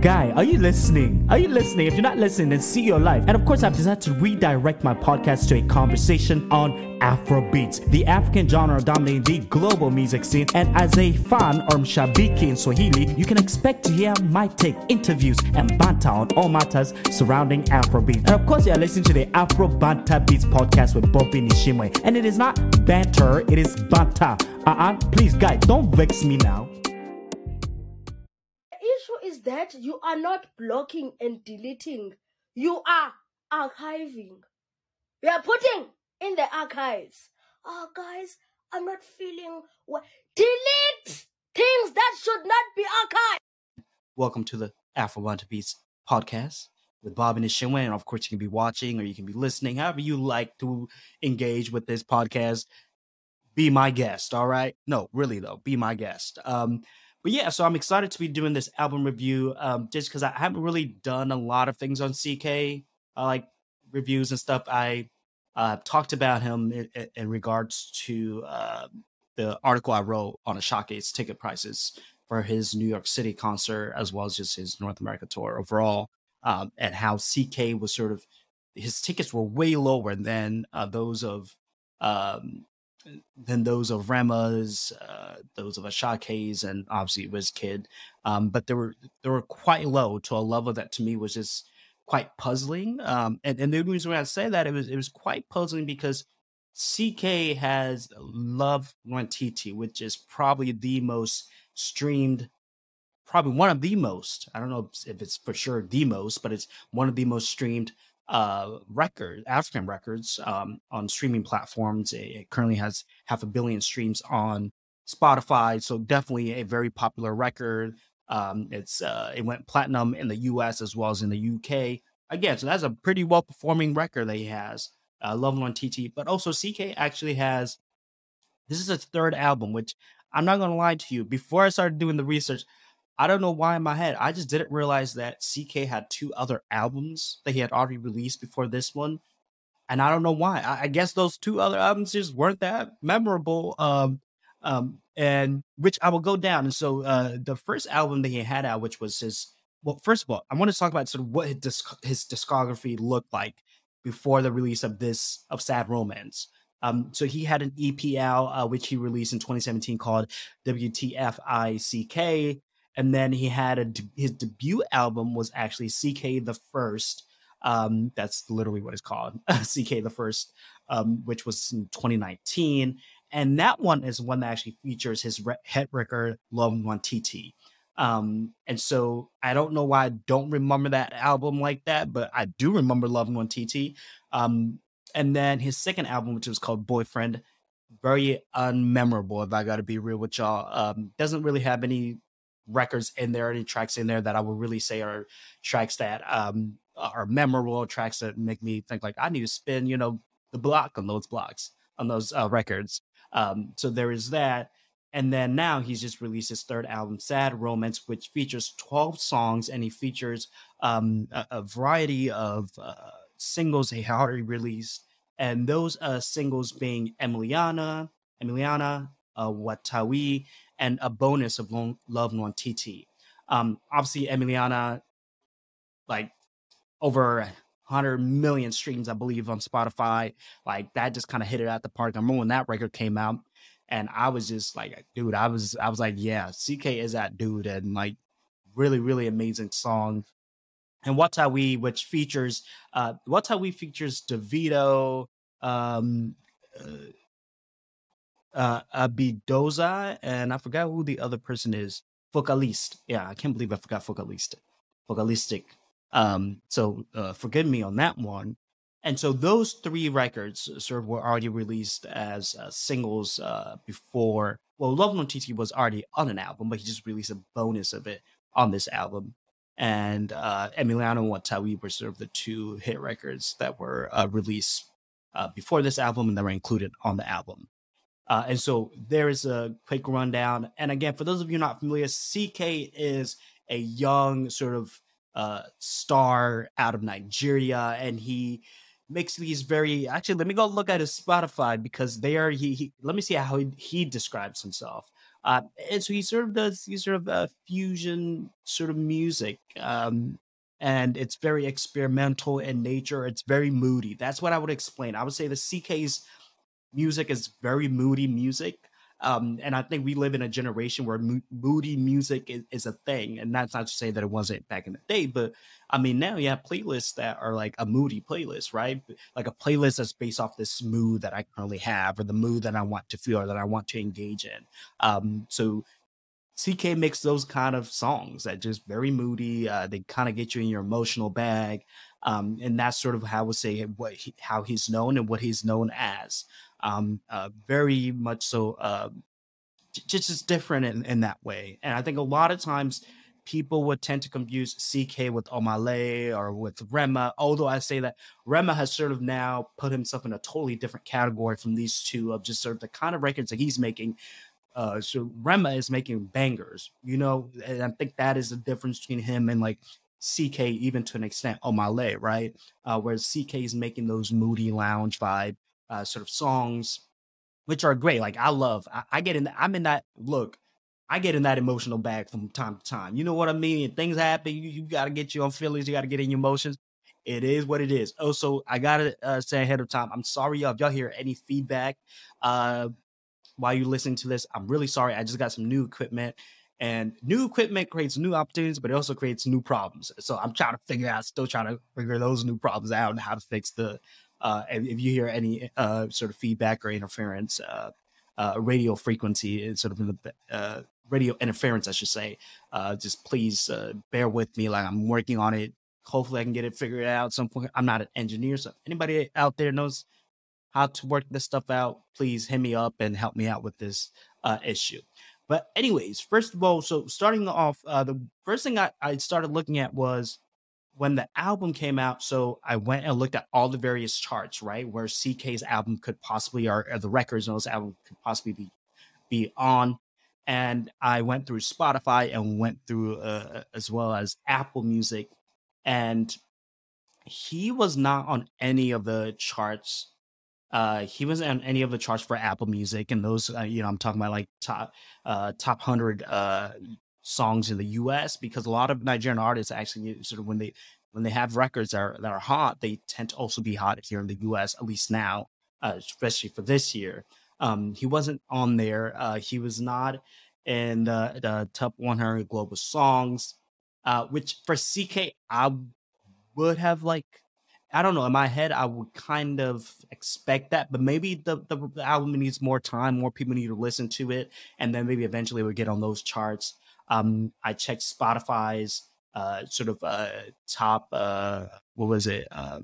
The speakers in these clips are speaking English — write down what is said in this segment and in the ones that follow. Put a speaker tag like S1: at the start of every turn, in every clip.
S1: Guy, are you listening? Are you listening? If you're not listening, then see your life. And of course, I've decided to redirect my podcast to a conversation on Afrobeats, the African genre dominating the global music scene. And as a fan or mshabiki in Swahili, you can expect to hear my take, interviews, and banter on all matters surrounding Afrobeats. And of course, you are listening to the Afro Banter Beats podcast with Bobby Nishimwe. And it is not banter, it is banter. Uh-uh, please, guy, don't vex me now
S2: that you are not blocking and deleting. You are archiving. You are putting in the archives. Oh, guys, I'm not feeling well. Delete things that should not be archived.
S1: Welcome to the Afro Banter Beats podcast with Bob and Shinway. And of course, you can be watching or you can be listening, however you like to engage with this podcast. Be my guest, all right? No, really though, be my guest. Um, but yeah, so I'm excited to be doing this album review um, just because I haven't really done a lot of things on CKay, uh, like reviews and stuff. I uh, talked about him in, in regards to uh, the article I wrote on Asake's ticket prices for his New York City concert, as well as just his North America tour overall, um, and how CKay was sort of his tickets were way lower than uh, those of um, than those of Rema's, uh, those of Asake's, and obviously Wizkid. Um, but they were they were quite low to a level that to me was just quite puzzling. Um, and, and the reason why I say that it was it was quite puzzling because CKay has Love Nwantiti, which is probably the most streamed, probably one of the most. I don't know if it's for sure the most, but it's one of the most streamed uh, record, African records um, on streaming platforms. It, it, currently has half a billion streams on Spotify, so definitely a very popular record. Um, it's uh, it went platinum in the U.S. as well as in the UK. Again, so that's a pretty well performing record that he has. Uh, Love Nwantiti, but also CKay actually has. This is his third album, which I'm not gonna lie to you. Before I started doing the research, I don't know why in my head. I just didn't realize that CKay had two other albums that he had already released before this one. And I don't know why. I, I guess those two other albums just weren't that memorable. Um, um, and which I will go down. And so uh, the first album that he had out, which was his, well, first of all, I want to talk about sort of what his, his discography looked like before the release of this, of Sad Romance. Um, so he had an EP out, uh, which he released in 2017 called WTFICK. And then he had a his debut album was actually CKay the First. Um, that's literally what it's called, CKay the First, um, which was in 2019. And that one is one that actually features his re- head record Love Nwantiti. Um, and so I don't know why I don't remember that album like that, but I do remember Love Nwantiti. Um, and then his second album, which was called Boyfriend, very unmemorable, if I got to be real with y'all. Um, doesn't really have any records in there, any tracks in there that I would really say are tracks that um, are memorable, tracks that make me think like I need to spin, you know, the block on those blocks on those uh, records. Um, so there is that. And then now he's just released his third album, Sad Romance, which features 12 songs and he features um, a, a, variety of uh, singles he already released. And those uh, singles being Emiliana, Emiliana, Watawi, and a bonus of Long, Love Nwantiti. Um, obviously, Emiliana, like over 100 million streams, I believe, on Spotify. Like that just kind of hit it at the park. I remember when that record came out, and I was just like, dude, I was, I was like, yeah, CKay is that dude, and like, really, really amazing song. And Watawi, which features, uh, Watawi features Davido, um, uh, uh, Abidoza, and I forgot who the other person is. Focalist. Yeah, I can't believe I forgot Focalist. Focalistic. Um, so uh, forgive me on that one. And so those three records sort of were already released as uh, singles uh, before. Well, Love Nwantiti was already on an album, but he just released a bonus of it on this album. And uh, Emiliano and Watawi were sort of the two hit records that were uh, released uh, before this album and that were included on the album. Uh, and so there is a quick rundown. And again, for those of you not familiar, CKay is a young sort of uh, star out of Nigeria, and he makes these very. Actually, let me go look at his Spotify because they are. He, he let me see how he, he describes himself. Uh, and so he sort of does these sort of uh, fusion sort of music. Um, and it's very experimental in nature. It's very moody. That's what I would explain. I would say the CKay's music is very moody music. Um, and I think we live in a generation where mo- moody music is, is, a thing, and that's not to say that it wasn't back in the day, but I mean now you have playlists that are like a moody playlist, right? Like a playlist that's based off this mood that I currently have, or the mood that I want to feel, or that I want to engage in. Um, so CKay makes those kind of songs that just very moody. Uh, they kind of get you in your emotional bag, um, and that's sort of how I would say what he, how he's known and what he's known as um, uh, very much so uh, just, just different in, in that way. And I think a lot of times people would tend to confuse CKay with Omah Lay or with Rema, although I say that Rema has sort of now put himself in a totally different category from these two of just sort of the kind of records that he's making. Uh, so Rema is making bangers, you know, and I think that is the difference between him and like CKay, even to an extent, Omah Lay, right? Uh, whereas CKay is making those moody lounge vibe uh, sort of songs, which are great. Like I love, I, I get in, the, I'm in that look. I get in that emotional bag from time to time. You know what I mean? Things happen. You, you got to get your own feelings. You got to get in your emotions. It is what it is. Also, I gotta uh, say ahead of time. I'm sorry, y'all. If y'all hear any feedback uh, while you're listening to this, I'm really sorry. I just got some new equipment, and new equipment creates new opportunities, but it also creates new problems. So I'm trying to figure out, still trying to figure those new problems out and how to fix the uh, if you hear any uh, sort of feedback or interference, uh, uh radio frequency sort of in the uh, radio interference, I should say. Uh, just please bear with me. Like I'm working on it. Hopefully, I can get it figured out some point. I'm not an engineer, so anybody out there knows how to work this stuff out, please hit me up and help me out with this issue. But anyways, first of all, so starting off, the first thing I, I started looking at was when the album came out, so I went and looked at all the various charts, right, where CKay's album could possibly, or, or the records on this album could possibly be be on, and I went through Spotify and went through uh, as well as Apple Music, and he was not on any of the charts. Uh, he wasn't on any of the charts for Apple Music, and those, uh, you know, I'm talking about like top uh, top hundred uh, songs in the US because a lot of Nigerian artists actually sort of when they when they have records that are, that are hot, they tend to also be hot here in the US, at least now, uh, especially for this year. Um, he wasn't on there. Uh, he was not in the, the top 100 global songs, uh, which for CKay, I would have like, I don't know, in my head, I would kind of expect that, but maybe the, the, album needs more time, more people need to listen to it, and then maybe eventually we get on those charts. Um, I checked Spotify's uh, sort of uh, top, uh, what was it? Uh,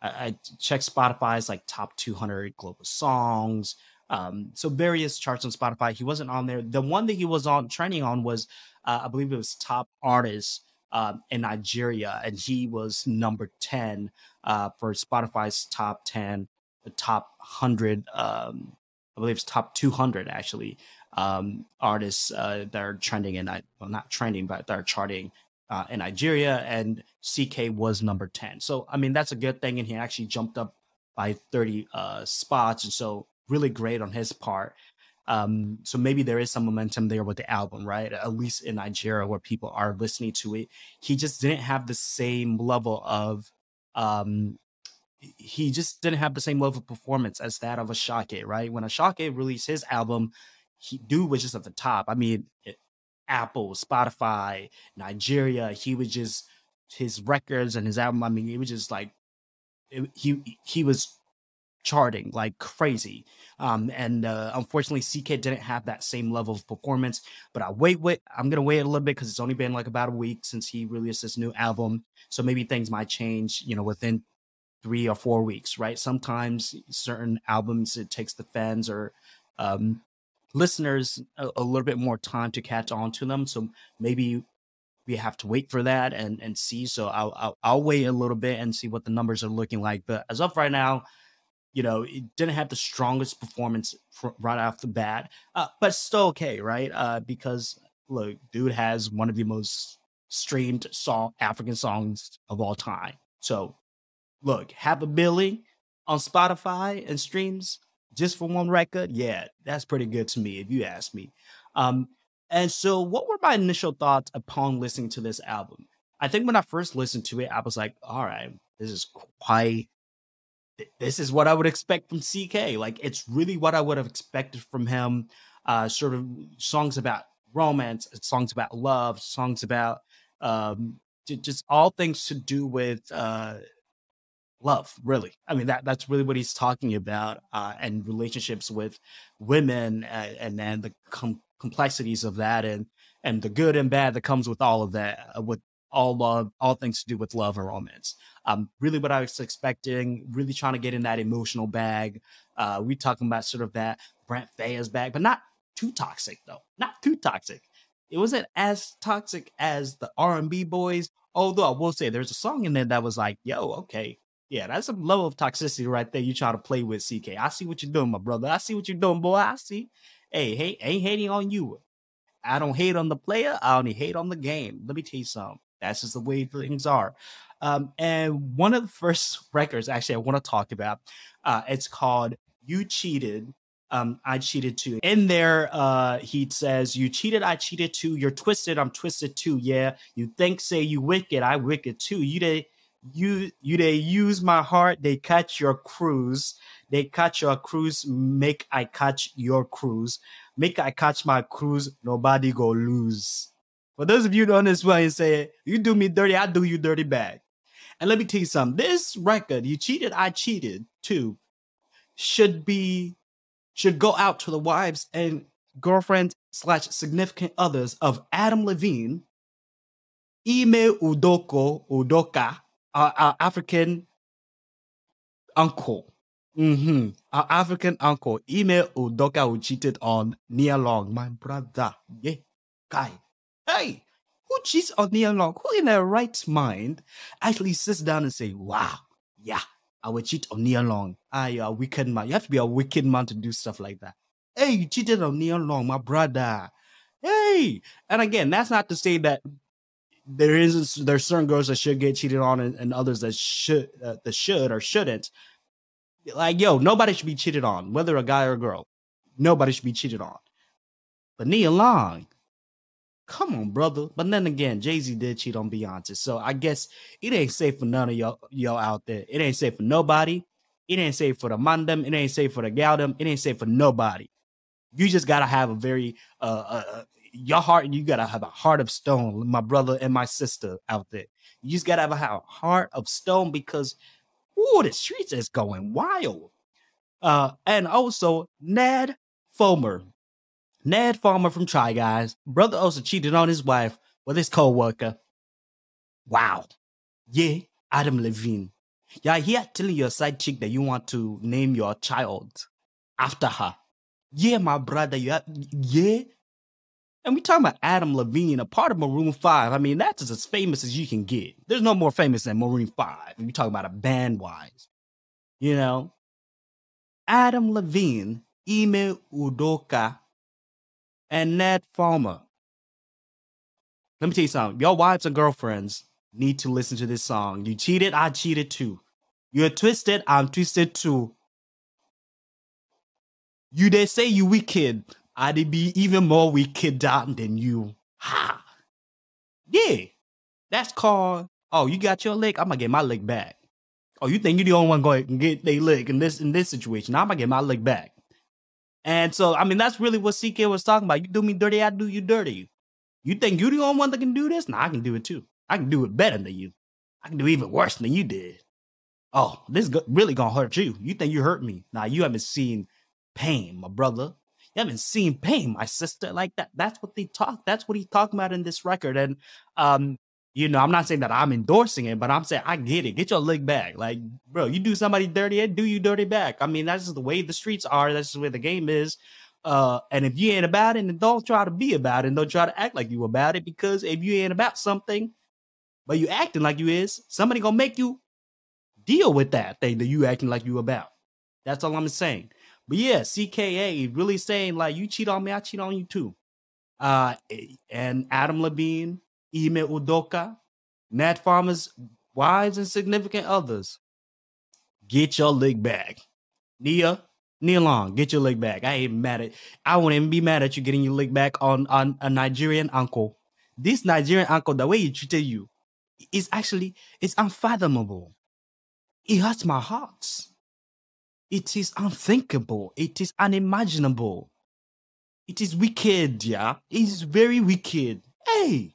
S1: I, I checked Spotify's like top 200 global songs. Um, so various charts on Spotify. He wasn't on there. The one that he was on trending on was, uh, I believe it was top artist um, in Nigeria, and he was number 10 uh, for Spotify's top 10, the top 100. Um, I believe it's top 200 actually um, artists uh, that are trending in, well, not trending, but that are charting uh, in Nigeria, and CKay was number 10. So, I mean, that's a good thing. And he actually jumped up by 30 uh, spots. And so, really great on his part. Um, so maybe there is some momentum there with the album, right? At least in Nigeria, where people are listening to it. He just didn't have the same level of um, he just didn't have the same level of performance as that of Asake, right? When Asake released his album, he dude was just at the top. I mean, it, Apple, Spotify, Nigeria. He was just his records and his album. I mean, it was just like it, he he was charting like crazy. Um, and uh, unfortunately, CKay didn't have that same level of performance. But I wait, wait. I'm gonna wait a little bit because it's only been like about a week since he released this new album. So maybe things might change. You know, within three or four weeks, right? Sometimes certain albums it takes the fans or um, listeners a, a, little bit more time to catch on to them. So maybe we have to wait for that and and see. So I'll, I'll, I'll wait a little bit and see what the numbers are looking like. But as of right now, you know, it didn't have the strongest performance for, right off the bat, uh, but still okay, right? Uh, because look, dude has one of the most streamed song African songs of all time. So look, have a Billy on Spotify and streams just for one record, yeah, that's pretty good to me if you ask me. Um, and so, what were my initial thoughts upon listening to this album? I think when I first listened to it, I was like, all right, this is quite, this is what I would expect from CKay. Like, it's really what I would have expected from him. Uh, sort of songs about romance, songs about love, songs about um, just all things to do with uh, love really. I mean that that's really what he's talking about uh, and relationships with women uh, and then the com- complexities of that and and the good and bad that comes with all of that uh, with all love all things to do with love or romance. Um really what i was expecting really trying to get in that emotional bag uh we talking about sort of that brent faiyaz bag but not too toxic though. Not too toxic. It wasn't as toxic as the r&b boys although i will say there's a song in there that was like yo okay yeah, that's a level of toxicity right there. You try to play with CKay. I see what you're doing, my brother. I see what you're doing, boy. I see. Hey, hey, ain't hating on you. I don't hate on the player. I only hate on the game. Let me tell you something. That's just the way things are. Um, and one of the first records, actually, I want to talk about. Uh, it's called "You Cheated." Um, I cheated too. In there, uh, he says, "You cheated. I cheated too. You're twisted. I'm twisted too. Yeah. You think say you wicked. I wicked too. You did you you they use my heart they catch your cruise they catch your cruise make i catch your cruise. Make i catch my cruise nobody go lose. For those of you know this one and say you do me dirty i do you dirty back. And let me tell you something this record you cheated i cheated too should be should go out to the wives and girlfriends slash significant others of adam levine ime udoko udoka our, our African uncle. Mm-hmm. Our African uncle, Ime Udoka, who cheated on Nia Long, my brother. Yeah, guy. Hey, who cheats on Nia Long? Who in their right mind actually sits down and say, wow, yeah, I will cheat on Nia Long. Ah, you're a wicked man. You have to be a wicked man to do stuff like that. Hey, you cheated on Nia Long, my brother. Hey, and again, that's not to say that there is there's certain girls that should get cheated on and, and others that should uh, that should or shouldn't. Like yo, nobody should be cheated on, whether a guy or a girl. Nobody should be cheated on. But Nia Long, come on, brother. But then again, Jay Z did cheat on Beyonce, so I guess it ain't safe for none of y'all y'all out there. It ain't safe for nobody. It ain't safe for the mandem. It ain't safe for the galdem. It ain't safe for nobody. You just gotta have a very uh, uh, uh your heart, and you gotta have a heart of stone, my brother and my sister out there. You just gotta have a heart of stone because ooh, the streets is going wild. Uh, and also Ned Fulmer. Ned Fulmer from Try Guys. Brother also cheated on his wife with his co-worker. Wow. Yeah, Adam Levine. Yeah, here telling your side chick that you want to name your child after her. Yeah, my brother, you have, yeah, and we talking about Adam Levine, a part of Maroon 5. I mean, that's as famous as you can get. There's no more famous than Maroon 5. And we talk about a band wise. You know? Adam Levine, Ime Udoka, and Ned Farmer. Let me tell you something. Your wives and girlfriends need to listen to this song. You cheated, I cheated too. You're twisted, I'm twisted too. You they say you wicked. I'd be even more wicked down than you. Ha! Yeah. That's called, oh, you got your leg? I'm gonna get my leg back. Oh, you think you're the only one going to get they leg in this in this situation? I'm gonna get my leg back. And so, I mean, that's really what CKay was talking about. You do me dirty, I do you dirty. You think you're the only one that can do this? Nah, I can do it too. I can do it better than you. I can do even worse than you did. Oh, this is really gonna hurt you. You think you hurt me? Nah, you haven't seen pain, my brother. You haven't seen pain, my sister. Like that. That's what they talk. That's what he's talking about in this record. And um, you know, I'm not saying that I'm endorsing it, but I'm saying I get it. Get your leg back. Like, bro, you do somebody dirty, and do you dirty back. I mean, that's just the way the streets are. That's just way the game is. Uh, and if you ain't about it, then don't try to be about it. And don't try to act like you about it. Because if you ain't about something, but you acting like you is, somebody gonna make you deal with that thing that you acting like you about. That's all I'm saying. But yeah, CKay really saying like you cheat on me, I cheat on you too. Uh, and Adam Levine, Ime Udoka, Nat Farmer's wives and significant others. Get your leg back. Nia, Kneel on, get your leg back. I ain't mad at. I wouldn't even be mad at you getting your leg back on on a Nigerian uncle. This Nigerian uncle, the way he treated you, is actually it's unfathomable. It hurts my heart. It is unthinkable. It is unimaginable. It is wicked, yeah. It is very wicked. Hey,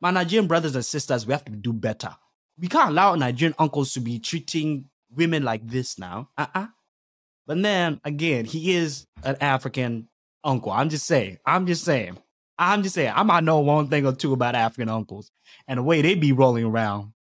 S1: my Nigerian brothers and sisters, we have to do better. We can't allow Nigerian uncles to be treating women like this now. Uh-uh. But then again, he is an African uncle. I'm just saying. I'm just saying. I'm just saying. I might know one thing or two about African uncles and the way they be rolling around.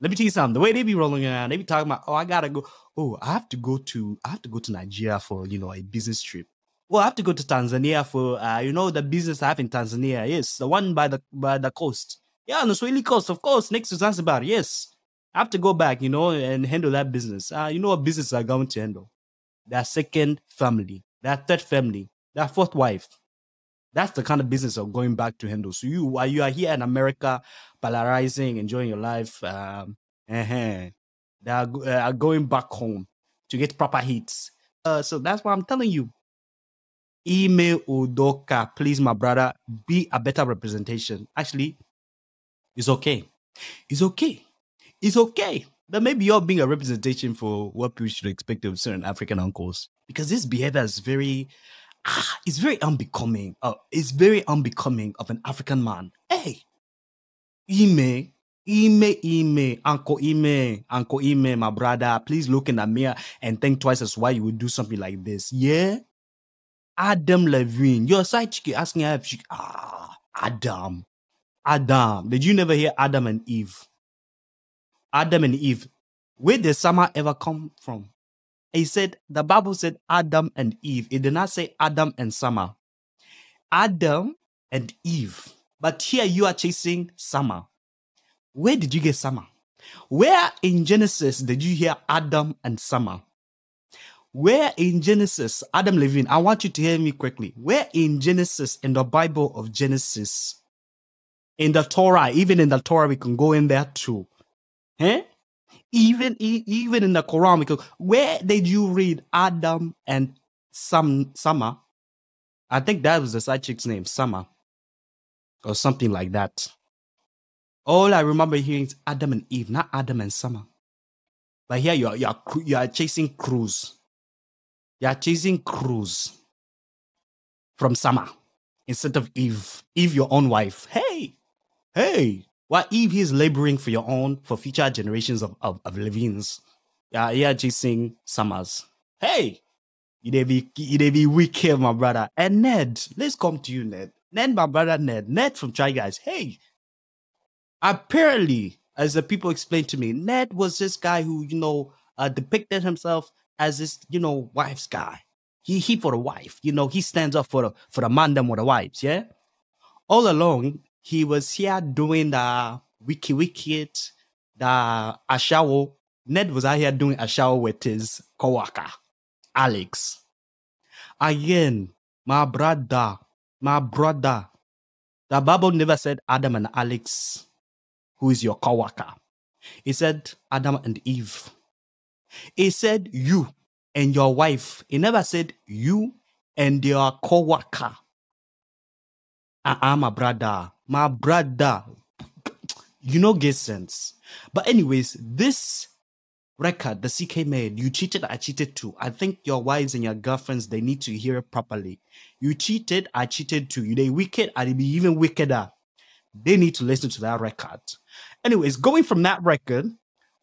S1: Let me tell you something. The way they be rolling around, they be talking about, oh, I gotta go. Oh, I have to go to, I have to go to Nigeria for, you know, a business trip. Well, I have to go to Tanzania for, uh, you know, the business I have in Tanzania. Yes, the one by the by the coast. Yeah, the Swahili coast, of course, next to Zanzibar. Yes, I have to go back, you know, and handle that business. Uh, you know what business I'm going to handle? That second family, that third family, that fourth wife. That's the kind of business I'm going back to handle. So you, while you are here in America, polarizing, enjoying your life, um, uh-huh, they are, uh, are going back home to get proper hits. Uh, so that's why I'm telling you. Ime Udoka, please, my brother, be a better representation. Actually, it's okay. It's okay. It's okay. That maybe you're being a representation for what we should expect of certain African uncles. Because this behavior is very ah, it's very unbecoming. Uh, it's very unbecoming of an African man. Hey, Ime, Ime, Ime, Uncle Ime, Uncle Ime, my brother, please look in the mirror and think twice as why you would do something like this. Yeah? Adam Levine, your side chick asking her if she, ah, Adam, Adam. Did you never hear Adam and Eve? Adam and Eve. Where did summer ever come from? He said, the Bible said Adam and Eve. It did not say Adam and summer. Adam and Eve. But here you are chasing summer. Where did you get summer? Where in Genesis did you hear Adam and summer? Where in Genesis, Adam Levine, I want you to hear me quickly. Where in Genesis, in the Bible of Genesis, in the Torah, even in the Torah, we can go in there too. Eh? Even even in the Quran, we could, where did you read Adam and some Summer? I think that was the side chick's name, Summer, or something like that. All I remember hearing is Adam and Eve, not Adam and Summer. But here you are, you are, you are chasing Cruz. You are chasing Cruz from Summer instead of Eve. Eve, your own wife. Hey, hey, while Eve is laboring for your own, for future generations of, of, of Levines. Yeah, yeah, chasing Summers. Hey, you may be you may be weak here, my brother. And Ned, let's come to you, Ned. Ned, my brother Ned. Ned from Try Guys. Hey, apparently, as the people explained to me, Ned was this guy who, you know, uh, depicted himself as this, you know, wife's guy. He he for the wife, you know, he stands up for the for the man them with the wives, yeah. All along, he was here doing the wiki wiki, the ashawo. Ned was out here doing ashawo with his coworker, Alex. Again, my brother, my brother. The Bible never said Adam and Alex, who is your coworker. He said Adam and Eve. He said you and your wife. He never said you and your coworker. Ah, ah, I'm a brother my brother. You know, get sense. But anyways, this record the CKay made, you cheated, I cheated too. I think your wives and your girlfriends they need to hear it properly. You cheated, I cheated too. You they wicked, I be even wickeder. They need to listen to that record. Anyways, going from that record,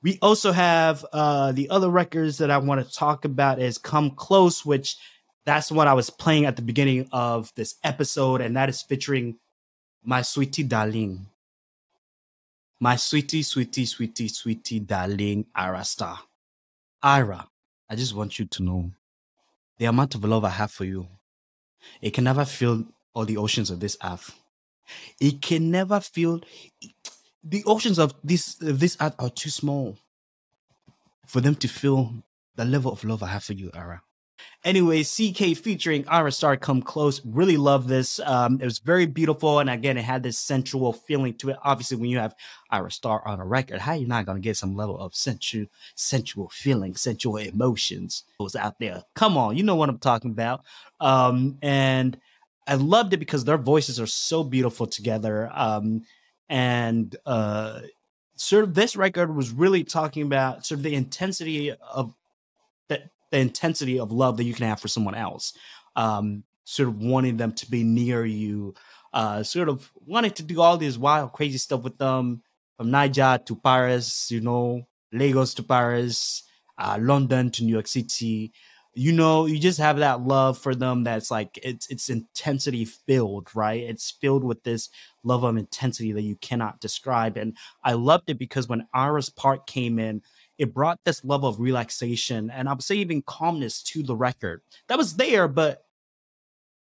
S1: we also have uh the other records that I want to talk about is Come Close, which that's what I was playing at the beginning of this episode, and that is featuring my sweetie darling, my sweetie, sweetie, sweetie, sweetie darling Ayra Star. Ayra, I just want you to know the amount of love I have for you. It can never fill all the oceans of this earth. It can never fill the oceans of this this earth are too small for them to fill the level of love I have for you, Ayra. Anyway, CKay featuring Ayra Star come close. Really love this. Um, it was very beautiful, and again, it had this sensual feeling to it. Obviously, when you have Ayra Star on a record, how you not gonna get some level of sensual, sensual feeling, sensual emotions It was out there? Come on, you know what I'm talking about. Um, and I loved it because their voices are so beautiful together. Um, and uh, sort of this record was really talking about sort of the intensity of the intensity of love that you can have for someone else. Um, sort of wanting them to be near you, uh, sort of wanting to do all this wild, crazy stuff with them from Niger to Paris, you know, Lagos to Paris, uh, London to New York City. You know, you just have that love for them that's like it's it's intensity filled, right? It's filled with this love of intensity that you cannot describe. And I loved it because when Ayra's part came in, it brought this level of relaxation and I would say even calmness to the record. That was there, but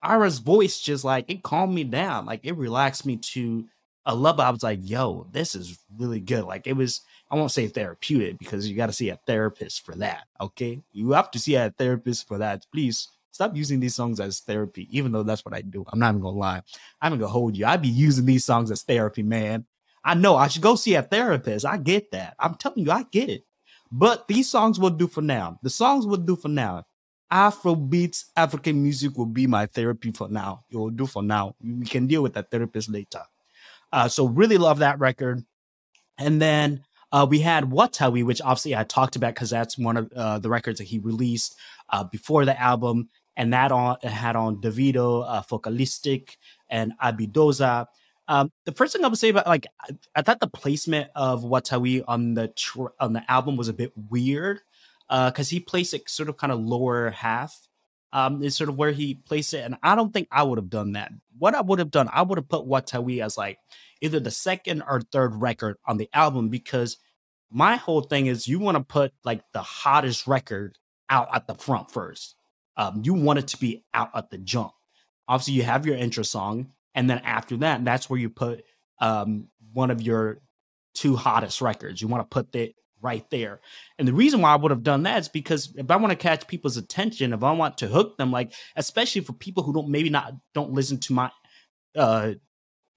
S1: Ayra's voice just like it calmed me down. Like it relaxed me to a level I was like, yo, this is really good. Like it was, I won't say therapeutic because you got to see a therapist for that. Okay. You have to see a therapist for that. Please stop using these songs as therapy, even though that's what I do. I'm not even gonna lie. I'm gonna hold you. I'd be using these songs as therapy, man. I know I should go see a therapist. I get that. I'm telling you, I get it. But these songs will do for now. The songs will do for now. Afro beats, African music will be my therapy for now. It will do for now. We can deal with that therapist later. Uh, so really love that record. And then uh, we had Watawi, which obviously I talked about because that's one of uh, the records that he released uh, before the album, and that on had on Davido, uh, Focalistic, and Abidoza. Um, the first thing I would say about like I, I thought the placement of Watawi on the tr- on the album was a bit weird because uh, he placed it sort of kind of lower half. Um, is sort of where he placed it, and I don't think I would have done that. What I would have done, I would have put Watawi as like either the second or third record on the album because my whole thing is you want to put like the hottest record out at the front first. Um, you want it to be out at the jump. Obviously, you have your intro song, and then after that, that's where you put um, one of your two hottest records. You want to put that right there. And the reason why I would have done that is because if I want to catch people's attention, if I want to hook them, like especially for people who don't maybe not don't listen to my uh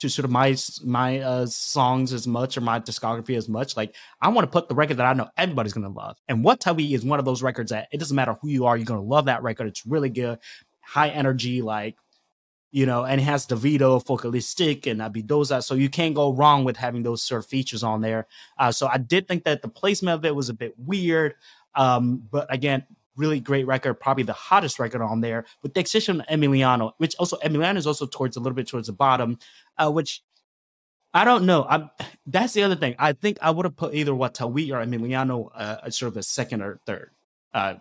S1: to sort of my my uh songs as much or my discography as much, like I want to put the record that I know everybody's gonna love. And Watawi is one of those records that it doesn't matter who you are, you're gonna love that record. It's really good, high energy, like you know, and it has Davido, Focalistic, and Abidoza. So you can't go wrong with having those sort of features on there. Uh, so I did think that the placement of it was a bit weird. Um, but again, really great record, probably the hottest record on there, with the exception of Emiliano, which also Emiliano is also towards a little bit towards the bottom, uh, which I don't know. I'm that's the other thing. I think I would have put either Watawi or Emiliano uh, sort of a second or third uh,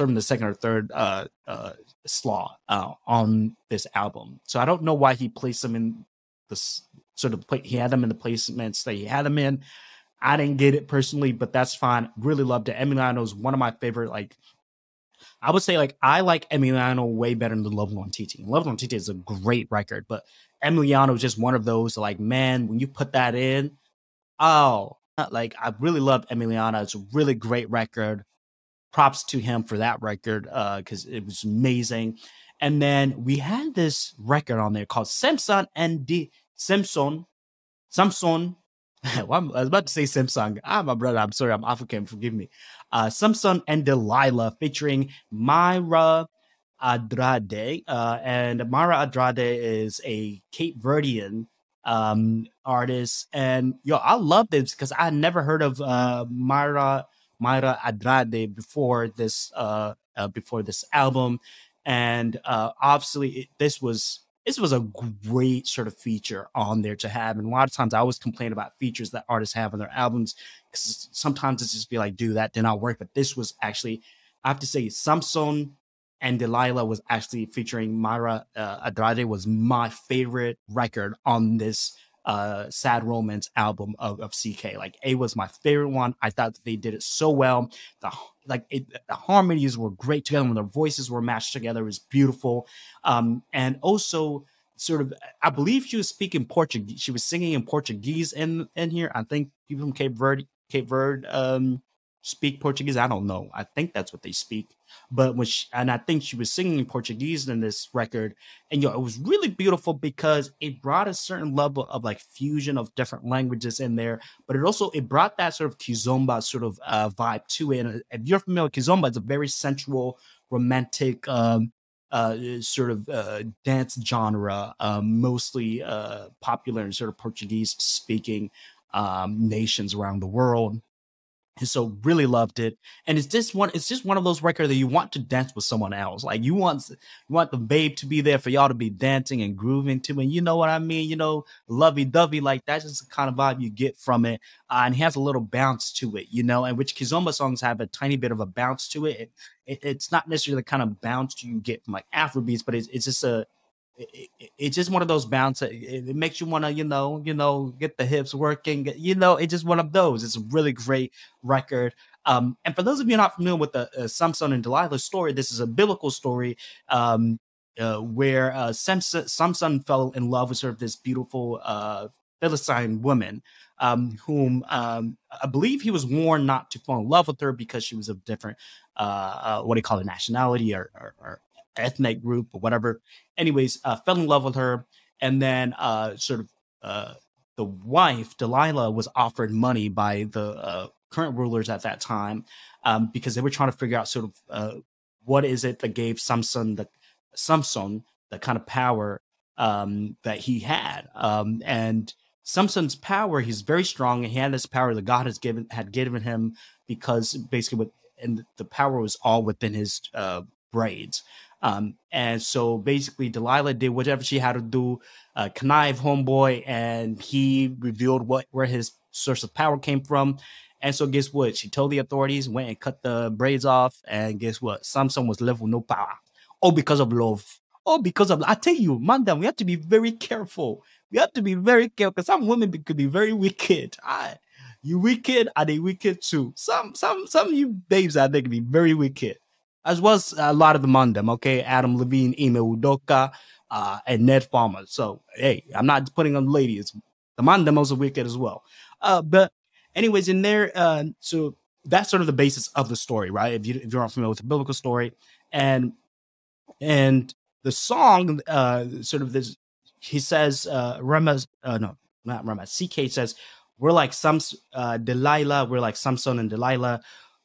S1: of the second or third uh, uh, slaw uh, on this album. So I don't know why he placed them in this sort of play. He had them in the placements that he had them in. I didn't get it personally, but that's fine. Really loved it. Emiliano is one of my favorite. Like I would say, like I like Emiliano way better than Love Nwantiti. Love Nwantiti is a great record, but Emiliano is just one of those. Like man, when you put that in, oh, like I really love Emiliano. It's a really great record props to him for that record because uh, it was amazing. And then we had this record on there called Simpson and D Simpson, Samson. well, I was about to say Simpson. Ah, my brother. I'm sorry. I'm African. Forgive me. Uh, Samson and Delilah featuring Mayra Andrade. Uh, and Mayra Andrade is a Cape Verdean um, artist. And yo, I love this because I never heard of uh, Mayra Mayra Andrade before this uh, uh before this album, and uh, obviously it, this was this was a great sort of feature on there to have. And a lot of times I always complain about features that artists have on their albums because sometimes it's just be like, do that did not work. But this was actually, I have to say, Samson and Delilah was actually featuring Mayra uh, was my favorite record on this uh sad romance album of, of CKay like a was my favorite one. I thought they did it so well. The like it, the harmonies were great together when their voices were matched together. It was beautiful. Um and also sort of i believe she was speaking portuguese. She was singing in portuguese in in here. I think people from cape verde cape verde um speak Portuguese. I don't know. I think that's what they speak. But when she, and I think she was singing in Portuguese in this record, and you know, it was really beautiful because it brought a certain level of like fusion of different languages in there. But it also it brought that sort of kizomba sort of uh, vibe to it. And if you're familiar kizomba, it's a very sensual, romantic. Um, uh, sort of uh, dance genre, um, mostly uh, popular in sort of Portuguese speaking um, nations around the world. And so really loved it. And it's just one it's just one of those records that you want to dance with someone else. Like you want you want the babe to be there for y'all to be dancing and grooving to and you know what I mean, you know, lovey dovey like that's just the kind of vibe you get from it. Uh, and he has a little bounce to it, you know, and which Kizomba songs have a tiny bit of a bounce to it. it, it it's not necessarily the kind of bounce you get from like Afrobeats, but it's, it's just a it, it's just one of those bounce. It, it makes you want to, you know, you know, get the hips working. You know, it's just one of those. It's a really great record. Um, and for those of you not familiar with the uh, Samson and Delilah story, this is a biblical story um, uh, where uh, Samson, Samson fell in love with sort of this beautiful uh, Philistine woman, um, whom um, I believe he was warned not to fall in love with her because she was of different, uh, uh, what do you call it, nationality or, or, or ethnic group or whatever. Anyways, uh, fell in love with her, and then uh, sort of uh, the wife Delilah was offered money by the uh, current rulers at that time um, because they were trying to figure out sort of uh, what is it that gave Samson the Samson the kind of power um, that he had, um, and Samson's power he's very strong and he had this power that God has given had given him because basically and the power was all within his uh, braids. Um, and so basically, Delilah did whatever she had to do, uh, connive homeboy, and he revealed what where his source of power came from. And so, guess what? She told the authorities, went and cut the braids off, and guess what? Samson was left with no power. All because of love. All because of I tell you, madam, we have to be very careful. We have to be very careful because some women could be very wicked. I, you wicked, are they wicked too? Some, some, some of you babes there can be very wicked as well as a lot of the Mandem, okay? Adam Levine, Ime Udoka, uh, and Ned Farmer. So, hey, I'm not putting on ladies. The Mandemos are wicked as well. Uh, but, anyways, in there, uh, so that's sort of the basis of the story, right? If, you, if you're not familiar with the biblical story. And, and the song, uh, sort of this, he says, uh, Rema, uh, no, not Rema, CKay says, we're like some, uh, Delilah, we're like Samson and Delilah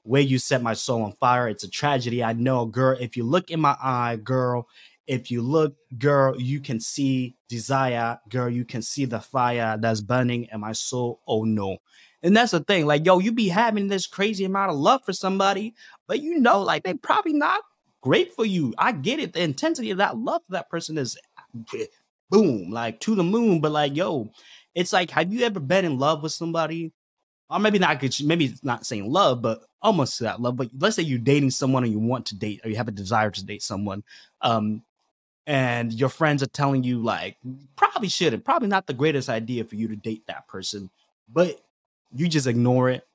S1: way you set my soul on fire. It's a tragedy. I know, girl. If you look in my eye, girl, if you look, girl, you can see desire, girl, you can see the fire that's burning in my soul. Oh no. And that's the thing, like, yo, you be having this crazy amount of love for somebody, but you know, like, they probably not great for you. I get it. The intensity of that love for that person is boom, like to the moon. But like, yo, it's like, have you ever been in love with somebody or maybe not maybe it's not saying love, but almost that love. But let's say you're dating someone and you want to date or you have a desire to date someone, um, and your friends are telling you like probably shouldn't, probably not the greatest idea for you to date that person, but you just ignore it.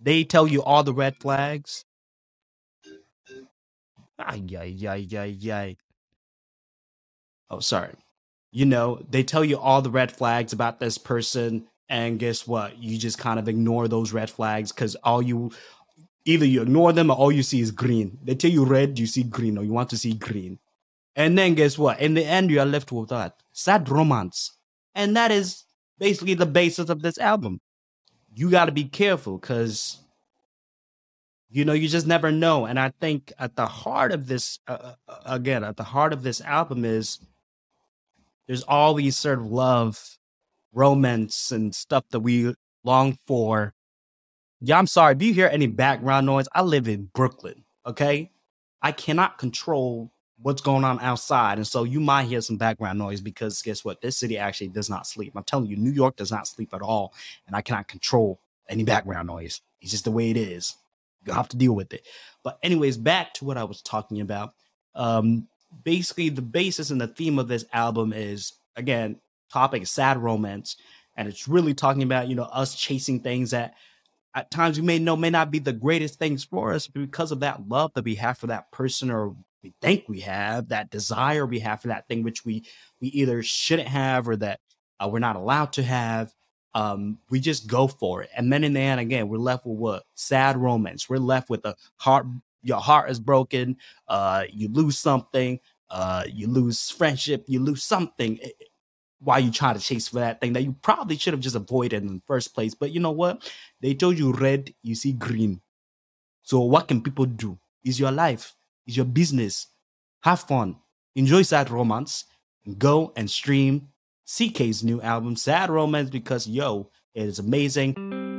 S1: They tell you all the red flags. Ay, ay, ay, ay. Oh, sorry. You know, they tell you all the red flags about this person and guess what? You just kind of ignore those red flags because all you either you ignore them or all you see is green. They tell you red, you see green, or you want to see green. And then guess what? In the end, you are left with that sad romance. And that is basically the basis of this album. You got to be careful because, you know, you just never know. And I think at the heart of this, uh, uh again, at the heart of this album is there's all these sort of love romance and stuff that we long for. Yeah, I'm sorry. If you hear any background noise, I live in Brooklyn. Okay. I cannot control what's going on outside. And so you might hear some background noise because guess what? This city actually does not sleep. I'm telling you, New York does not sleep at all. And I cannot control any background noise. It's just the way it is. You have to deal with it. But, anyways, back to what I was talking about. Um, basically, the basis and the theme of this album is again, topic, sad romance, and it's really talking about you know us chasing things that at times we may know may not be the greatest things for us, because of that love that we have for that person or we think we have, that desire we have for that thing which we we either shouldn't have or that uh, we're not allowed to have. um, we just go for it. And then in the end, again, we're left with what? Sad romance. We're left with a heart. Your heart is broken. Uh, you lose something. Uh, you lose friendship. You lose something eh, while you try to chase for that thing that you probably should have just avoided in the first place. But you know what? They told you red, you see green. So what can people do? Is your life, is your business. Have fun. Enjoy sad romance. Go and stream CKay's new album, Sad Romance, because yo, it is amazing.